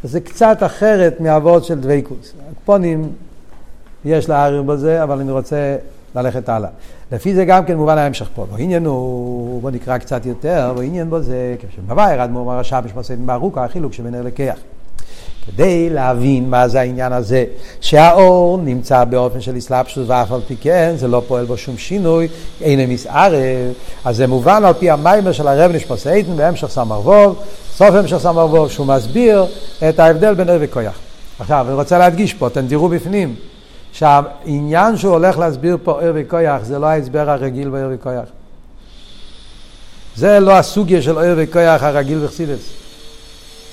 זה קצת אחרת מהאבות של דבייקוס. הקפונים, יש להעריר בזה, אבל אני רוצה ללכת הלאה. לפי זה גם כן מובן ההמשך פה. העניין הוא, בוא נקרא קצת יותר, העניין בו זה, כשבבא ירד מאמר הרשע בשמסים בארוכו, החילוק שבין לקח. כדי להבין מה זה העניין הזה, שהאור נמצא באופן של אסלאפשוס ואף על פי כן זה לא פועל בו שום שינוי, אין מסערב, אז זה מובן על פי המיימר של הרב נשפוסייתן בהמשך סמר ווב, סוף המשך סמר ווב, שהוא מסביר את ההבדל בין ער וכויח. עכשיו, אני רוצה להדגיש פה, אתם תראו בפנים, שהעניין שהוא הולך להסביר פה ער וכויח זה לא ההסבר הרגיל בער וכויח. זה לא הסוגיה של ער וכויח הרגיל בחסידס.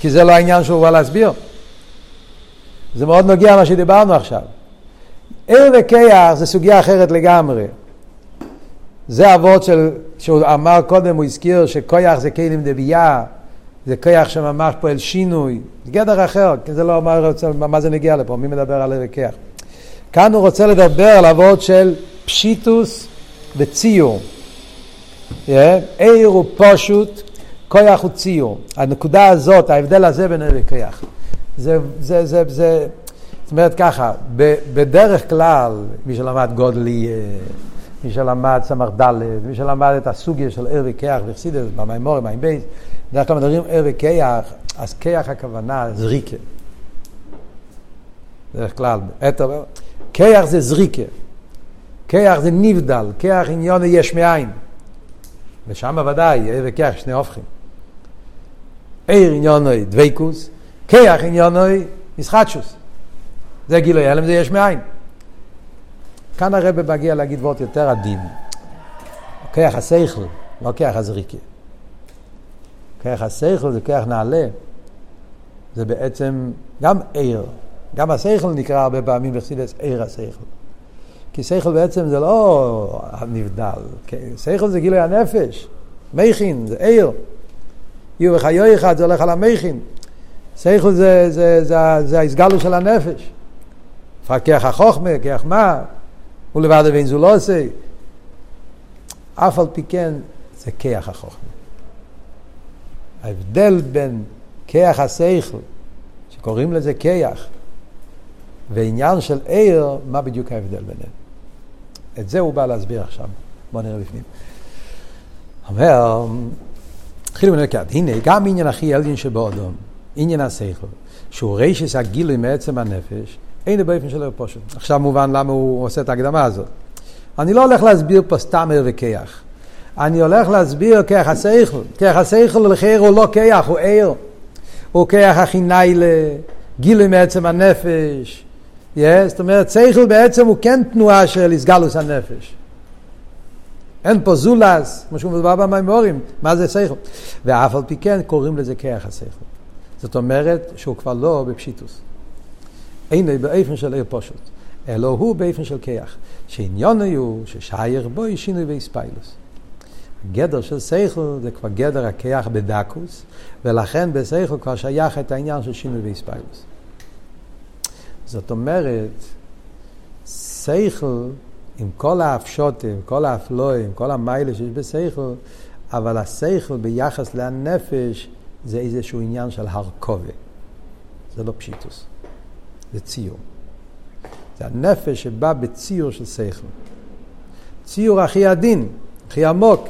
כי זה לא העניין שהוא בא להסביר. זה מאוד נוגע למה שדיברנו עכשיו. ער וכיח זה סוגיה אחרת לגמרי. זה אבות של, שהוא אמר קודם, הוא הזכיר שכויח זה כלים דבייה, זה כיח שממש פועל שינוי, זה גדר אחר, כי זה לא אמר מה זה נגיע לפה, מי מדבר על ער וכיח. כאן הוא רוצה לדבר על אבות של פשיטוס וציור. עיר הוא פשוט, כויח הוא ציור. הנקודה הזאת, ההבדל הזה בין עיר וכיח. זה, זה, זה, זה, זאת אומרת ככה, בדרך כלל, מי שלמד גודלי, מי שלמד סמ"ך ד', מי שלמד את הסוגיה של ער וכיח וחסידס, במימורים, מים בייס, בדרך כלל מדברים ער וכיח, אז כיח הכוונה זריקה. בדרך כלל, כיח זה זריקה, כיח זה נבדל, כיח עניון יש מאין. ושם ודאי, ער וכיח שני הופכים. עיר עניונוי דוויקוס, כיח עניונוי מסחטשוס. זה גילוי הלם, זה יש מאין. כאן הרב מגיע להגיד וורט יותר עדין. כיח הסייכל, לא כיח הזריקה. כיח הסייכל זה כיח נעלה. זה בעצם גם עיר. גם הסייכל נקרא הרבה פעמים בחסידס עיר הסייכל. כי סייכל בעצם זה לא הנבדל. סייכל זה גילוי הנפש. מכין, זה עיר. יהיו וחיו אחד, זה הולך על המכין. סייכל זה, זה, זה, זה ההסגלו של הנפש. פקח החוכמה, כח מה, הוא לבד ואין זו לא עושה. אף על פי כן זה כח החוכמה. ההבדל בין כח הסייכל, שקוראים לזה כח, ועניין של עיר, מה בדיוק ההבדל ביניהם. את זה הוא בא להסביר עכשיו. בואו נראה בפנים. אומר, התחילו מנקד, הנה, גם עניין הכי אלגין שבאודום. עניין השכל, שהוא רישס הגילוי מעצם הנפש, אין זה באופן שלו פשוט. עכשיו מובן למה הוא עושה את ההקדמה הזאת. אני לא הולך להסביר פה סתם ער וכיח. אני הולך להסביר כיח השכל. כיח השכל לחיר הוא לא כיח, הוא ער. הוא כיח הכי ניילה, גילוי מעצם הנפש. Yes, זאת אומרת, שכל בעצם הוא כן תנועה של הסגלוס הנפש. אין פה זולס, כמו שהוא מדבר במימורים, מה זה שכל? ואף על פי כן קוראים לזה כיח השכל. זאת אומרת שהוא כבר לא בפשיטוס. אין לו באופן של עיר פשוט, אלא הוא באופן של כיח. שעניון הוא ששייך בו שינוי ואיספיילוס. גדר של סייכל זה כבר גדר הכיח בדקוס, ולכן בסייכל כבר שייך את העניין של שינוי ואיספיילוס. זאת אומרת, סייכל, עם כל האפשוטים, כל האפלואים, כל המיילה שיש בסייכל, אבל הסייכל ביחס לנפש זה איזשהו עניין של הרכובה. זה לא פשיטוס, זה ציור. זה הנפש שבא בציור של שכל. ציור הכי עדין, הכי עמוק,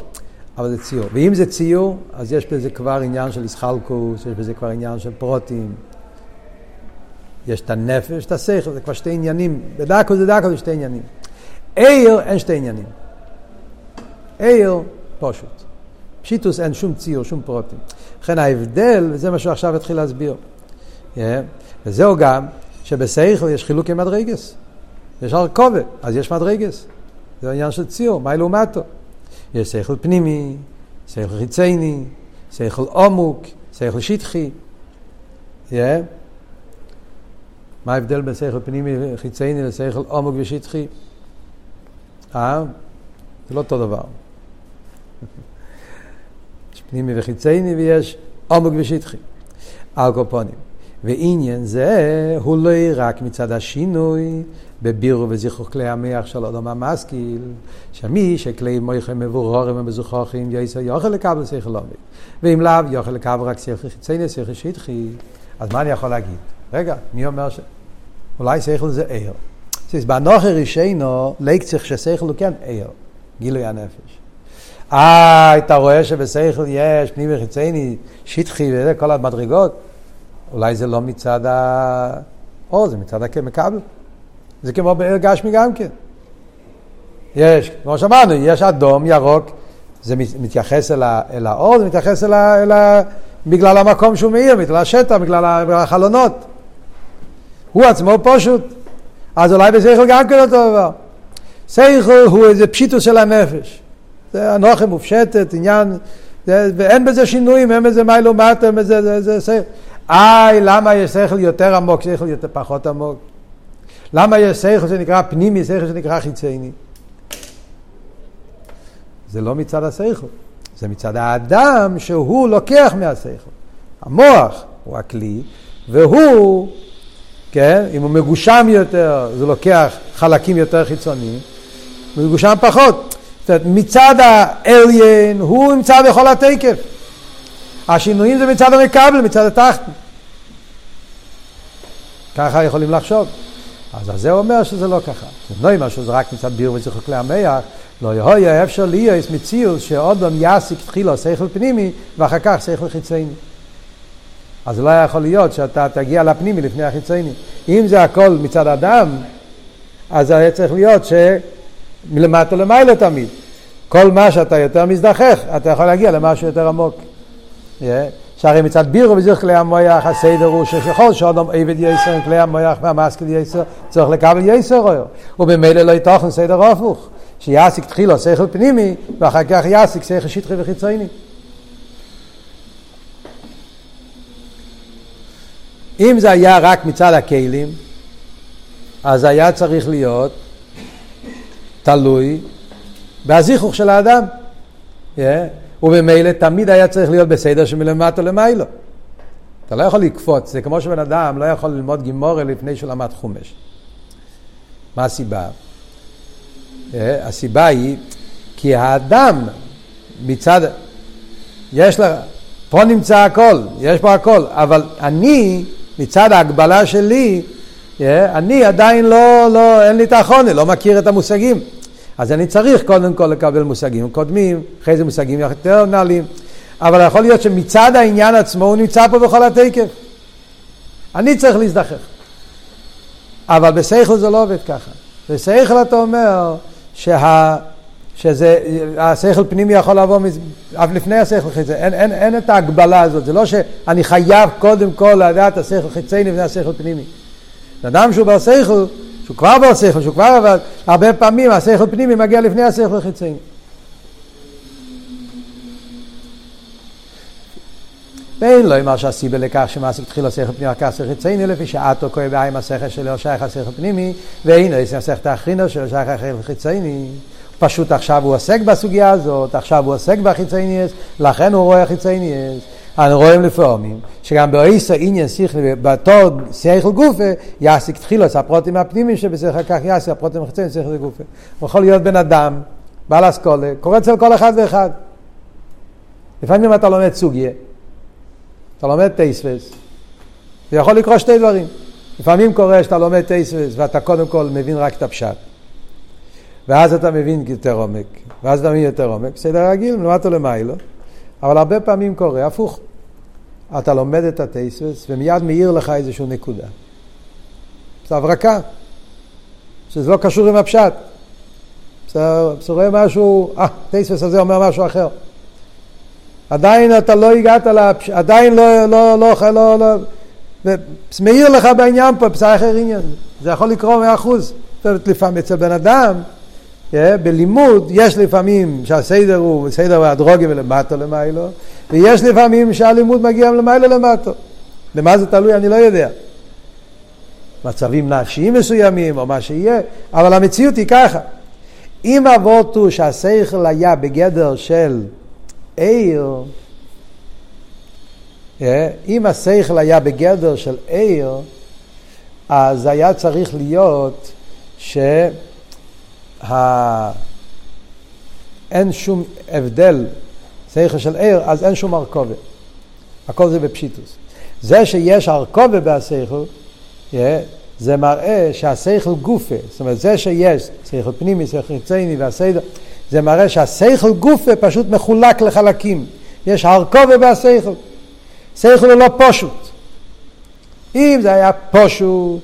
אבל זה ציור. ואם זה ציור, אז יש בזה כבר עניין של איסחלקוס, יש בזה כבר עניין של פרוטים. יש את הנפש, את השכל, זה כבר שתי עניינים. בדקו זה דקו זה שתי עניינים. עיר אין שתי עניינים. עיר פשוט. פשיטוס אין שום ציור, שום פרוטים. לכן ההבדל, וזה מה שהוא עכשיו התחיל להסביר. Yeah. וזהו גם שבשכל יש חילוק עם מדרגס. יש הרכובה, אז יש מדרגס. זה עניין של ציור, מה לעומתו? יש שכל פנימי, שכל חיצייני, שכל עומק, שכל שטחי. Yeah. מה ההבדל בין שכל פנימי חיצייני לשכל עומק ושטחי? אה? זה לא אותו דבר. פנימי וחיצייני ויש עומק ושטחי. אלקופונים. ועניין זה הוא לא רק מצד השינוי בבירו וזכרו כלי המח של אדם המשכיל, שמי שכלי מויכם מבוררים ומזוכחים יסר יוכל לקבל שכל עומק. ואם לאו יוכל לקבל רק שכל חיצייני, שכל שטחי, אז מה אני יכול להגיד? רגע, מי אומר ש... אולי שכל זה ער. אז בנוכר רישיינו, לקצח ששכל הוא כן ער, גילוי הנפש. אה, אתה רואה שבשכל יש פנימי חיצייני, שטחי וזה, כל המדרגות? אולי זה לא מצד ה... או, זה מצד המקבל. זה כמו גשמי גם כן. יש, כמו שאמרנו, יש אדום, ירוק, זה מתייחס אל, ה, אל האור, זה מתייחס אל ה, אל ה... בגלל המקום שהוא מאיר, בגלל השטח, בגלל החלונות. הוא עצמו פשוט. אז אולי בשכל גם כן אותו דבר. שכל הוא איזה פשיטוס של הנפש. זה אנוכי מופשטת, עניין, זה, ואין בזה שינויים, אין בזה מיילו מטה, אין בזה, זה, זה, זה, איי, למה יש שכל יותר עמוק, שכל יותר פחות עמוק? למה יש שכל שנקרא פנימי, שכל שנקרא חיצייני? זה לא מצד השכל, זה מצד האדם שהוא לוקח מהשכל. המוח הוא הכלי, והוא, כן, אם הוא מגושם יותר, זה לוקח חלקים יותר חיצוניים, מגושם פחות. זאת אומרת, מצד האליין הוא נמצא בכל התקף. השינויים זה מצד המקבל, מצד התחתן. ככה יכולים לחשוב. אז זה אומר שזה לא ככה. זה לא אומר שזה רק מצד ביר וזכר כלי המח, לא יהיה אפשר להיות מציאות שאודום יסיק תחילו שכל פנימי ואחר כך שכל חיצייני. אז לא יכול להיות שאתה תגיע לפנימי לפני החיצייני. אם זה הכל מצד אדם, אז היה צריך להיות שמלמטה למעלה תמיד. כל מה שאתה יותר מזדחך, אתה יכול להגיע למשהו יותר עמוק. Yeah. שהרי מצד בירו וזכר כלי המויח הסדר הוא שככל שאדם עבד יסר כלי המויח והמשכיל יסר צריך לקבל יסר רויר ובמילא לא יתוכן סדר הפוך שיעסיק תחילו שכל פנימי ואחר כך יעסיק שכל שטחי וחיצוני אם זה היה רק מצד הכלים אז היה צריך להיות תלוי בהזיכוך של האדם. Yeah. וממילא תמיד היה צריך להיות בסדר שמלמטה למיילו. אתה לא יכול לקפוץ, זה כמו שבן אדם לא יכול ללמוד גימורה לפני שהוא למד חומש. מה הסיבה? אה, הסיבה היא כי האדם מצד, יש לה, פה נמצא הכל, יש פה הכל, אבל אני, מצד ההגבלה שלי, אה, אני עדיין לא, לא, אין לי את החונה, לא מכיר את המושגים. אז אני צריך קודם כל לקבל מושגים קודמים, אחרי זה מושגים יותר נעלים, אבל יכול להיות שמצד העניין עצמו הוא נמצא פה בכל התקף. אני צריך להזדחך. אבל בשכל זה לא עובד ככה. בשכל אתה אומר שה... שזה, השכל פנימי יכול לבוא אף לפני השכל חיצוני, אין, אין, אין את ההגבלה הזאת, זה לא שאני חייב קודם כל לדעת השכל חיצוני לפני השכל פנימי. אדם שהוא בשכל, שהוא כבר בשכל, שהוא כבר עבד, הרבה פעמים השכל פנימי מגיע לפני השכל חיצוני. ואין לו אמר שהסיבה לכך שמעסיק תחיל השכל פנימי הקר שכל חיצייני לפי שעתו כואב בעין השכל שלו שייך השכל פנימי ואין לו מסכת האחרינו שלו שייך השכל חיצייני פשוט עכשיו הוא עוסק בסוגיה הזאת, עכשיו הוא עוסק בחיצייניאס, לכן הוא רואה חיצייניאס. אנו רואים לפעמים שגם באיסו עניין שכלי, בתור שכל גופה, יעסיק תחילוס הפרוטים הפנימיים שבשכל כך יעסיק הפרוטים החיצוניים שכל גופה. הוא יכול להיות בן אדם, בעל אסכולה, קורא אצל כל אחד ואחד. לפעמים אתה לומד סוגיה, אתה לומד טייספס, זה יכול לקרות שתי דברים. לפעמים קורה שאתה לומד טייספס ואתה קודם כל מבין רק את הפשט. ואז אתה מבין יותר עומק, ואז אתה מבין יותר עומק, בסדר רגיל, למטה למיילו, אבל הרבה פעמים קורה הפוך. אתה לומד את הטייסס ומיד מאיר לך איזושהי נקודה. זה הברקה, שזה לא קשור עם הפשט. אתה רואה משהו, אה, טייסס הזה אומר משהו אחר. עדיין אתה לא הגעת לפשט, עדיין לא, לא, לא, לא, לא, לא, מאיר לך בעניין פה, אחר עניין. זה יכול לקרות מאה אחוז. לפעמים אצל בן אדם, בלימוד יש לפעמים שהסדר הוא סדר הדרוגי ולמטו למיילו, ויש לפעמים שהלימוד מגיע למיילו למטו. למה זה תלוי אני לא יודע. מצבים נפשיים מסוימים או מה שיהיה, אבל המציאות היא ככה. אם אבות הוא שהשכל היה בגדר של עיר, yeah, אם השכל היה בגדר של עיר, אז היה צריך להיות ש... ה... אין שום הבדל, שכל של עיר, אז אין שום הרכובה. הכל זה בפשיטוס. זה שיש הרכובה בהשכל, זה מראה שהשכל גופה, זאת אומרת זה שיש שכל פנימי, שכל חיצייני והסדר, זה מראה שהשכל גופה פשוט מחולק לחלקים. יש הרכובה בהשכל. שכל הוא לא פשוט. אם זה היה פשוט,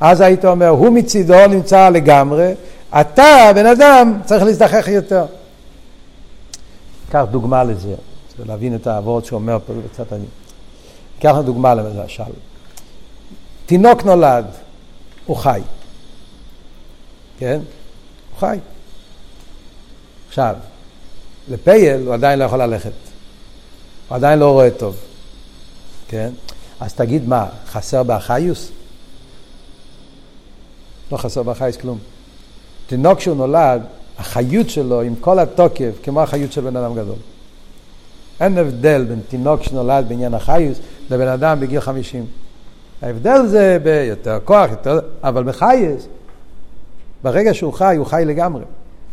אז היית אומר, הוא מצידו נמצא לגמרי, אתה, בן אדם, צריך להזדחך יותר. קח דוגמה לזה, צריך להבין את העבוד שאומר פה, זה קצת אני. קח דוגמה למשל. תינוק נולד, הוא חי. כן? הוא חי. עכשיו, לפייל הוא עדיין לא יכול ללכת. הוא עדיין לא רואה טוב. כן? אז תגיד מה, חסר באחיוס? לא חסר באחיוס כלום. תינוק כשהוא נולד, החיות שלו עם כל התוקף, כמו החיות של בן אדם גדול. אין הבדל בין תינוק שנולד בעניין החיות לבן אדם בגיל חמישים. ההבדל זה ביותר כוח, יותר, אבל בחייס, ברגע שהוא חי, הוא חי לגמרי.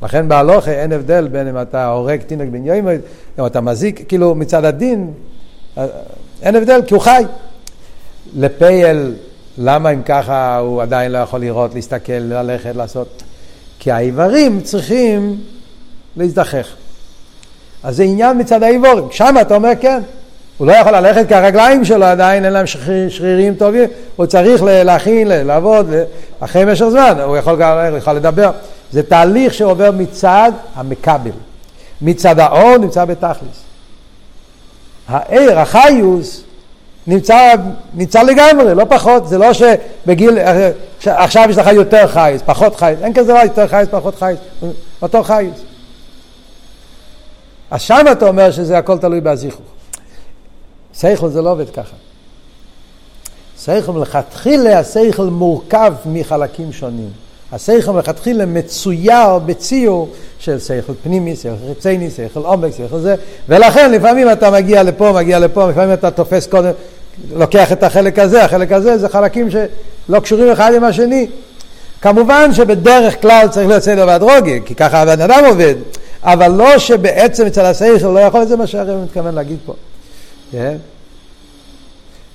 לכן בהלוכה אין הבדל בין אם אתה הורג תינוק בן יום, אם אתה מזיק, כאילו מצד הדין, אין הבדל, כי הוא חי. לפייל, למה אם ככה הוא עדיין לא יכול לראות, להסתכל, ללכת, לעשות? כי האיברים צריכים להזדחך. אז זה עניין מצד האיבורים. שם אתה אומר כן. הוא לא יכול ללכת כי הרגליים שלו עדיין אין להם שרירים טובים, הוא צריך להכין, לעבוד, אחרי משך זמן, הוא יכול, הוא יכול לדבר. זה תהליך שעובר מצד המכבל. מצד האור נמצא בתכלס. העיר, החיוס, נמצא, נמצא לגמרי, לא פחות, זה לא שבגיל, עכשיו יש לך יותר חייס, פחות חייס, אין כזה דבר יותר חייס, פחות חייס, אותו חייס. אז שם אתה אומר שזה הכל תלוי בהזיכוך. שכל זה לא עובד ככה. שכל מלכתחילה, השכל מורכב מחלקים שונים. השכל מלכתחילה מצויר בציור של שכל פנימי, שכל חיצייני, שכל עומק, שכל זה, ולכן לפעמים אתה מגיע לפה, מגיע לפה, לפעמים אתה תופס קודם, לוקח את החלק הזה, החלק הזה, זה חלקים שלא קשורים אחד עם השני. כמובן שבדרך כלל צריך להיות סדר והדרוגי, כי ככה הבן אדם עובד, אבל לא שבעצם אצל השכל לא יכול, זה מה שהרב מתכוון להגיד פה. Yeah.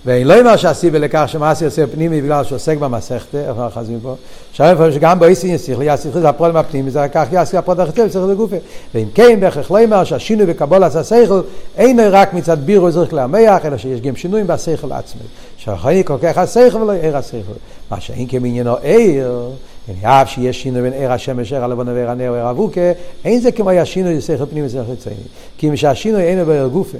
ואין לא אומר שהסיבה לכך שמעשי יוצא פנימי בגלל שעוסק במסכתה, איך אנחנו חזים פה? שהרב אומר שגם באיסי יסיכלי, יסיכלי זה הפרולים הפנימי, זה כך יסיכלי הפרולים החיצי וצריך לגופה. ואם כן, בהכרח לא אומר שהשינוי בקבול עשה שכל, אינו רק מצד בירו זריך להמח, אלא שיש גם שינויים בשכל עצמי. שהחיים כל כך השכל ולא עיר השכל. מה שאין כמעניינו עיר, אף שיש שינוי בין עיר השמש, עיר הלבון ועיר הנר ועיר אבוקה, אין זה כמו היה שינוי בשכל פנימי ושכל חיצי. כי אם שהשינוי אינו בעיר גופה.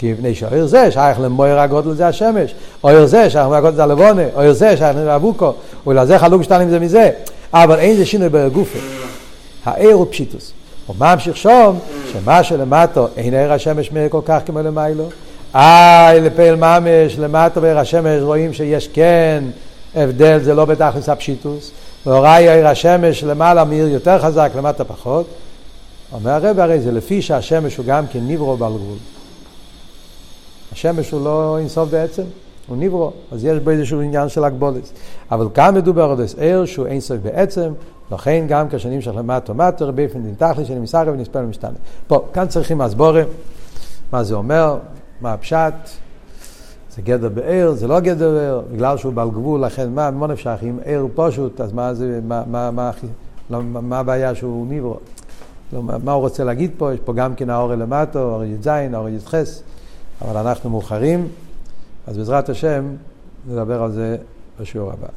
כי מפני שאויר זה שייך למויר הגודל זה השמש, אויר זה שייך למויר הגודל זה הלבונה, אויר זה שייך לאבוקו, ולזה חלוק שתיים זה מזה, אבל אין זה שינוי בגופה. העיר הוא פשיטוס. הוא ממשיך שום, שמה שלמטו אין עיר השמש מאיר כל כך כמו למיילו, איי, לפעיל ממש, למטה בעיר השמש, רואים שיש כן הבדל, זה לא בתכלס הפשיטוס. והוראי עיר השמש למעלה מאיר יותר חזק, למטה פחות. אומר הרב הרי זה לפי שהשמש הוא גם כן נברו בעל גבול. השמש הוא לא אינסוף בעצם, הוא נברו, אז יש בו איזשהו עניין של הגבולת. אבל כאן מדובר על עיר שהוא אינסוף בעצם, לכן גם כשנים של למטה ומטה, באופן דין תכלי שאני מסחר ונספר ומשתנה. פה, כאן צריכים הסבורה, מה זה אומר, מה הפשט, זה גדר בעיר, זה לא גדר בעיר, בגלל שהוא בעל גבול, לכן מה, מה נפשך, אם עיר פשוט, אז מה זה, מה, מה, מה, מה, מה הבעיה שהוא ניברו? לא, מה הוא רוצה להגיד פה? יש פה גם כן האור למטו, האור י"ז, האור י"ח, אבל אנחנו מאוחרים, אז בעזרת השם נדבר על זה בשיעור הבא.